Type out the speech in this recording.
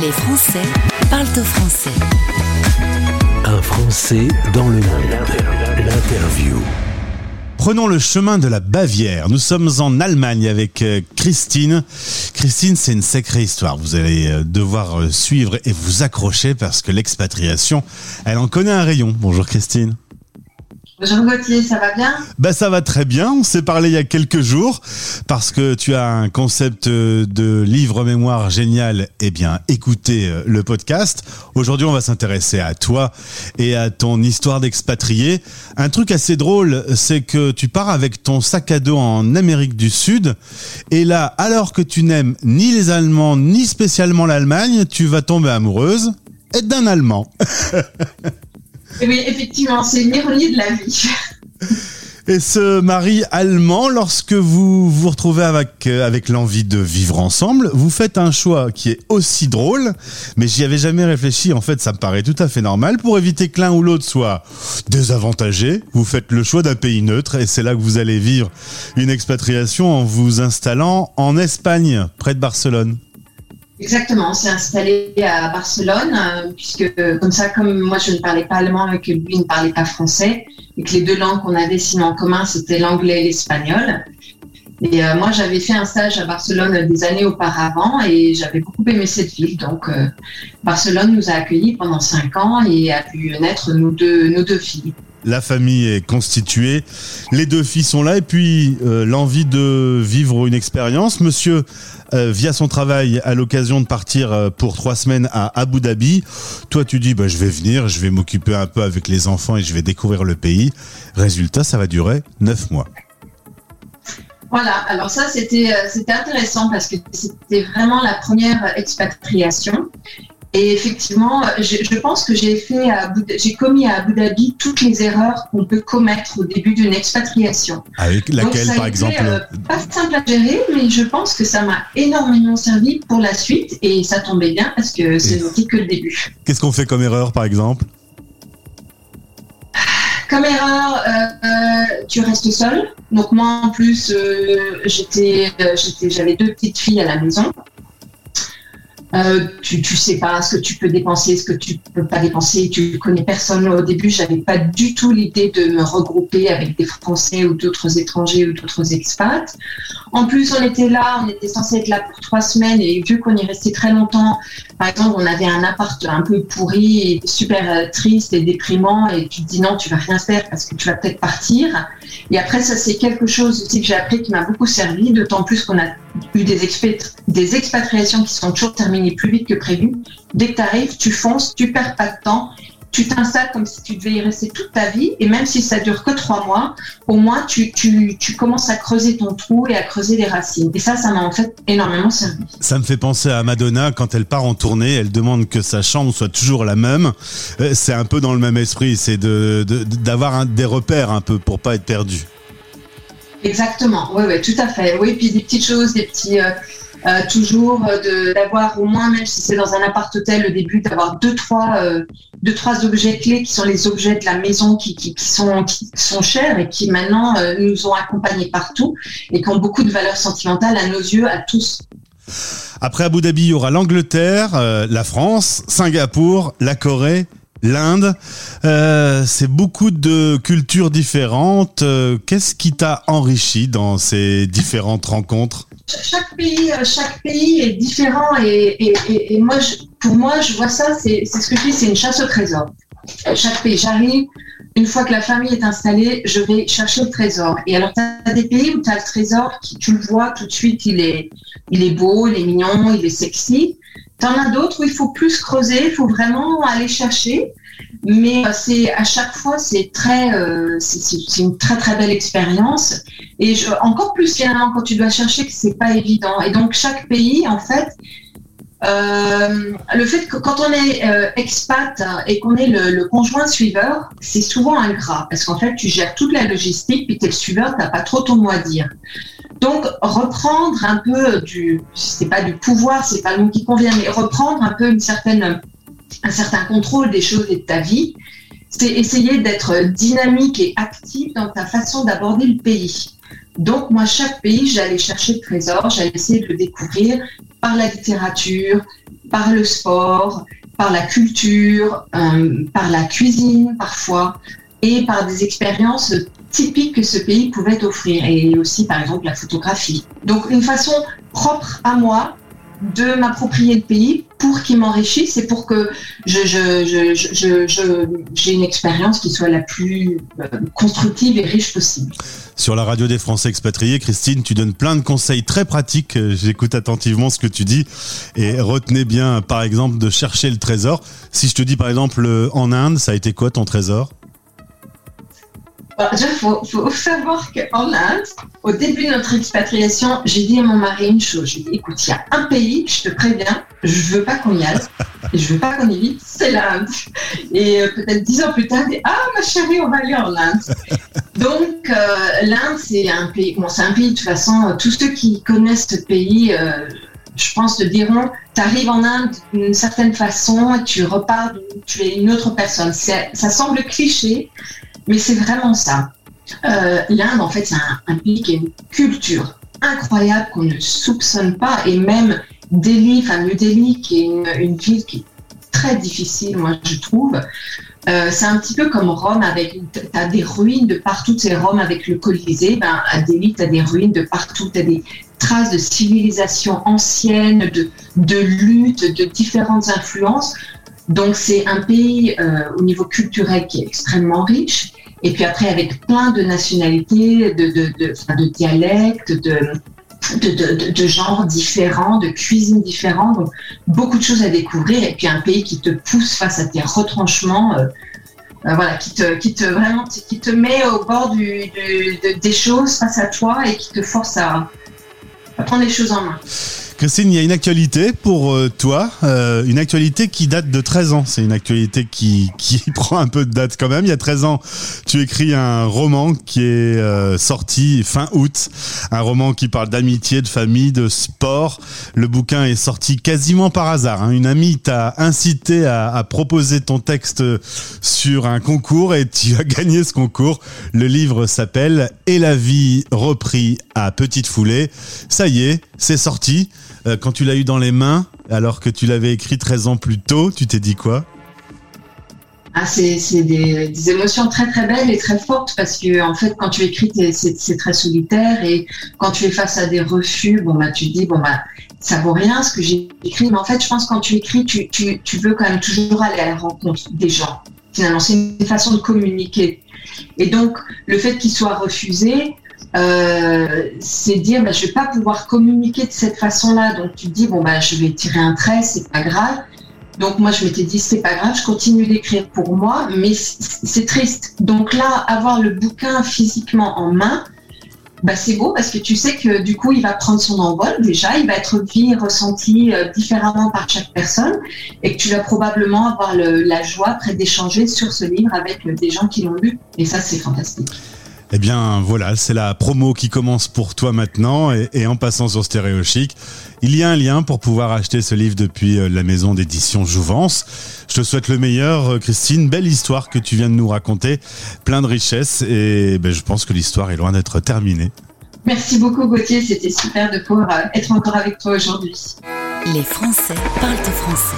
Les Français parlent au français. Un Français dans le monde. L'interview. Prenons le chemin de la Bavière. Nous sommes en Allemagne avec euh, Christine. Christine, c'est une sacrée histoire. Vous allez euh, devoir euh, suivre et vous accrocher parce que l'expatriation, elle en connaît un rayon. Bonjour Christine. Bonjour Gauthier, ça va bien? Bah ça va très bien, on s'est parlé il y a quelques jours parce que tu as un concept euh, de livre mémoire génial. Eh bien, écoutez euh, le podcast. Aujourd'hui, on va s'intéresser à toi et à ton histoire d'expatrié. Un truc assez drôle, c'est que tu pars avec ton sac à dos en Amérique du Sud et là, alors que tu n'aimes ni les Allemands ni spécialement l'Allemagne, tu vas tomber amoureuse d'un Allemand. Oui, effectivement, c'est une ironie de la vie. Et ce mari allemand, lorsque vous vous retrouvez avec, euh, avec l'envie de vivre ensemble, vous faites un choix qui est aussi drôle, mais j'y avais jamais réfléchi. En fait, ça me paraît tout à fait normal. Pour éviter que l'un ou l'autre soit désavantagé, vous faites le choix d'un pays neutre et c'est là que vous allez vivre une expatriation en vous installant en Espagne, près de Barcelone. Exactement, on s'est installé à Barcelone, euh, puisque euh, comme ça, comme moi je ne parlais pas allemand et que lui ne parlait pas français, et que les deux langues qu'on avait sinon en commun, c'était l'anglais et l'espagnol. Et euh, moi, j'avais fait un stage à Barcelone des années auparavant et j'avais beaucoup aimé cette ville. Donc, Barcelone nous a accueillis pendant cinq ans et a pu naître nos deux, nos deux filles. La famille est constituée, les deux filles sont là et puis l'envie de vivre une expérience. Monsieur euh, via son travail à l'occasion de partir euh, pour trois semaines à Abu Dhabi. Toi, tu dis, bah, je vais venir, je vais m'occuper un peu avec les enfants et je vais découvrir le pays. Résultat, ça va durer neuf mois. Voilà, alors ça euh, c'était intéressant parce que c'était vraiment la première expatriation et effectivement, je, pense que j'ai fait, j'ai commis à Abu Dhabi toutes les erreurs qu'on peut commettre au début d'une expatriation. Avec laquelle, par exemple euh, Pas simple à gérer, mais je pense que ça m'a énormément servi pour la suite et ça tombait bien parce que c'est que le début. Qu'est-ce qu'on fait comme erreur, par exemple? Comme erreur, euh, euh, tu restes seul. Donc moi en plus, j'étais, j'avais deux petites filles à la maison. Euh, tu, tu sais pas ce que tu peux dépenser, ce que tu peux pas dépenser. Tu connais personne. Au début, j'avais pas du tout l'idée de me regrouper avec des Français ou d'autres étrangers ou d'autres expats. En plus, on était là, on était censé être là pour trois semaines et vu qu'on y restait très longtemps, par exemple, on avait un appart un peu pourri et super euh, triste et déprimant et tu te dis non, tu vas rien faire parce que tu vas peut-être partir. Et après, ça c'est quelque chose aussi que j'ai appris qui m'a beaucoup servi, d'autant plus qu'on a eu des, des expatriations qui sont toujours terminées plus vite que prévu. Dès que tu arrives, tu fonces, tu perds pas de temps tu t'installes comme si tu devais y rester toute ta vie, et même si ça dure que trois mois, au moins tu, commences à creuser ton trou et à creuser les racines. Et ça, ça m'a en fait énormément servi. Ça me fait penser à Madonna quand elle part en tournée, elle demande que sa chambre soit toujours la même. Euh, c'est un peu dans le même esprit, c'est d'avoir des repères un peu pour pas être perdu. Exactement, oui, oui, tout à fait. Oui, puis des petites choses, des petits. Euh, euh, toujours d'avoir au moins, même si c'est dans un appart-hôtel, le début, d'avoir deux trois, euh, deux, trois objets clés qui sont les objets de la maison qui, qui, qui sont, qui sont chers et qui maintenant euh, nous ont accompagnés partout et qui ont beaucoup de valeur sentimentale à nos yeux, à tous. Après Abu Dhabi, il y aura l'Angleterre, la France, Singapour, la Corée, l'Inde. Euh, c'est beaucoup de cultures différentes. Qu'est-ce qui t'a enrichi dans ces différentes rencontres? Chaque pays, euh, chaque pays est différent et, moi, pour moi, je vois ça, c'est ce que je dis, c'est une chasse au trésor. Chaque pays, j'arrive, une fois que la famille est installée, je vais chercher le trésor. Et alors, tu as des pays où tu as le trésor, qui, tu le vois tout de suite, il est, il est beau, il est mignon, il est sexy. Tu en as d'autres où il faut plus creuser, il faut vraiment aller chercher. Mais euh, c'est à chaque fois, c'est très, euh, c'est une très très belle expérience. Et encore plus finalement quand tu dois chercher que c'est pas évident. Et donc chaque pays, en fait, euh, le fait que quand on est expat et qu'on est le, le, conjoint suiveur, c'est souvent ingrat parce qu'en fait tu gères toute la logistique puis t'es le suiveur, t'as pas trop ton mot à dire. Donc reprendre un peu du, c'est pas du pouvoir, c'est pas le mot qui convient, mais reprendre un peu une certaine un certain contrôle des choses et de ta vie, c'est essayer d'être dynamique et active dans ta façon d'aborder le pays. Donc, moi, chaque pays, j'allais chercher le trésor, j'allais essayer de le découvrir par la littérature, par le sport, par la culture, euh, par la cuisine parfois, et par des expériences typiques que ce pays pouvait offrir, et aussi par exemple la photographie. Donc une façon propre à moi de m'approprier le pays pour qu'il m'enrichisse et pour que j'ai une expérience qui soit la plus euh, constructive et riche possible. Sur la radio des Français expatriés, Christine, tu donnes plein de conseils très pratiques. J'écoute attentivement ce que tu dis et retenez bien, par exemple, de chercher le trésor. Si je te dis, par exemple, en Inde, ça a été quoi ton trésor? Il faut, savoir qu'en Inde, au début de notre expatriation, j'ai dit à mon mari une chose. J'ai dit, écoute, il y a un pays, je te préviens, je veux pas qu'on y aille, et je veux pas qu'on y vive, c'est l'Inde. Et euh, peut-être dix ans plus tard, dit, ah, ma chérie, on va aller en Inde. Donc, euh, l'Inde, c'est un pays, bon, c'est un pays, de toute façon, euh, tous ceux qui connaissent ce pays, je pense, te diront, tu arrives en Inde d'une certaine façon et tu repars, tu es une autre personne. Ça semble cliché, mais c'est vraiment ça. Euh, L'Inde, en fait, c'est un, pays qui a une culture incroyable qu'on ne soupçonne pas. Et même Delhi, enfin New Delhi, qui est une, ville qui est très difficile, moi, je trouve. Euh, c'est un petit peu comme Rome, avec tu as des ruines de partout, c'est Rome avec le Colisée, ben, à Delhi, tu as des ruines de partout, tu as des traces de civilisation ancienne, de, de lutte, de différentes influences. Donc c'est un pays euh, au niveau culturel qui est extrêmement riche. Et puis après, avec plein de nationalités, de, de, de, de dialectes, de, de, de, genres différents, de cuisines différentes, beaucoup de choses à découvrir. Et puis un pays qui te pousse face à tes retranchements, euh, euh, voilà, qui te, qui te vraiment, qui te met au bord des choses face à toi et qui te force à prendre les choses en main. Christine, il y a une actualité pour euh, toi, euh, une actualité qui date de 13 ans. C'est une actualité qui, qui prend un peu de date quand même. Il y a 13 ans, tu écris un roman qui est euh, sorti fin août, un roman qui parle d'amitié, de famille, de sport. Le bouquin est sorti quasiment par hasard. Hein. Une amie t'a incité à, à proposer ton texte sur un concours et tu as gagné ce concours. Le livre s'appelle Et la vie repris à petite foulée. Ça y est, c'est sorti. Euh, quand tu l'as eu dans les mains, alors que tu l'avais écrit 13 ans plus tôt, tu t'es dit quoi? Ah, c'est des, émotions très très belles et très fortes parce que en fait quand tu écris c'est très solitaire et quand tu es face à des refus bon bah tu te dis bon bah ça vaut rien ce que j'ai écrit mais en fait je pense que quand tu écris tu, tu, tu veux quand même toujours aller à la rencontre des gens. Finalement c'est une façon de communiquer. Et donc le fait qu'il soit refusé euh, c'est dire bah, je vais pas pouvoir communiquer de cette façon-là. Donc tu te dis bon bah je vais tirer un trait, c'est pas grave. Donc moi je m'étais dit c'est pas grave, je continue d'écrire pour moi, mais c'est triste. Donc là avoir le bouquin physiquement en main, bah c'est beau parce que tu sais que du coup il va prendre son envol déjà, il va être vu et ressenti euh, différemment par chaque personne et que tu vas probablement avoir la joie près d'échanger sur ce livre avec des gens qui l'ont lu et ça c'est fantastique. Eh bien voilà, c'est la promo qui commence pour toi maintenant et, en passant sur Stéréo Chic, il y a un lien pour pouvoir acheter ce livre depuis euh, la maison d'édition Jouvence. Je te souhaite le meilleur, euh, Christine. Belle histoire que tu viens de nous raconter, plein de richesses et ben, je pense que l'histoire est loin d'être terminée. Merci beaucoup Gauthier, c'était super de pouvoir euh, être encore avec toi aujourd'hui. Les Français parlent français.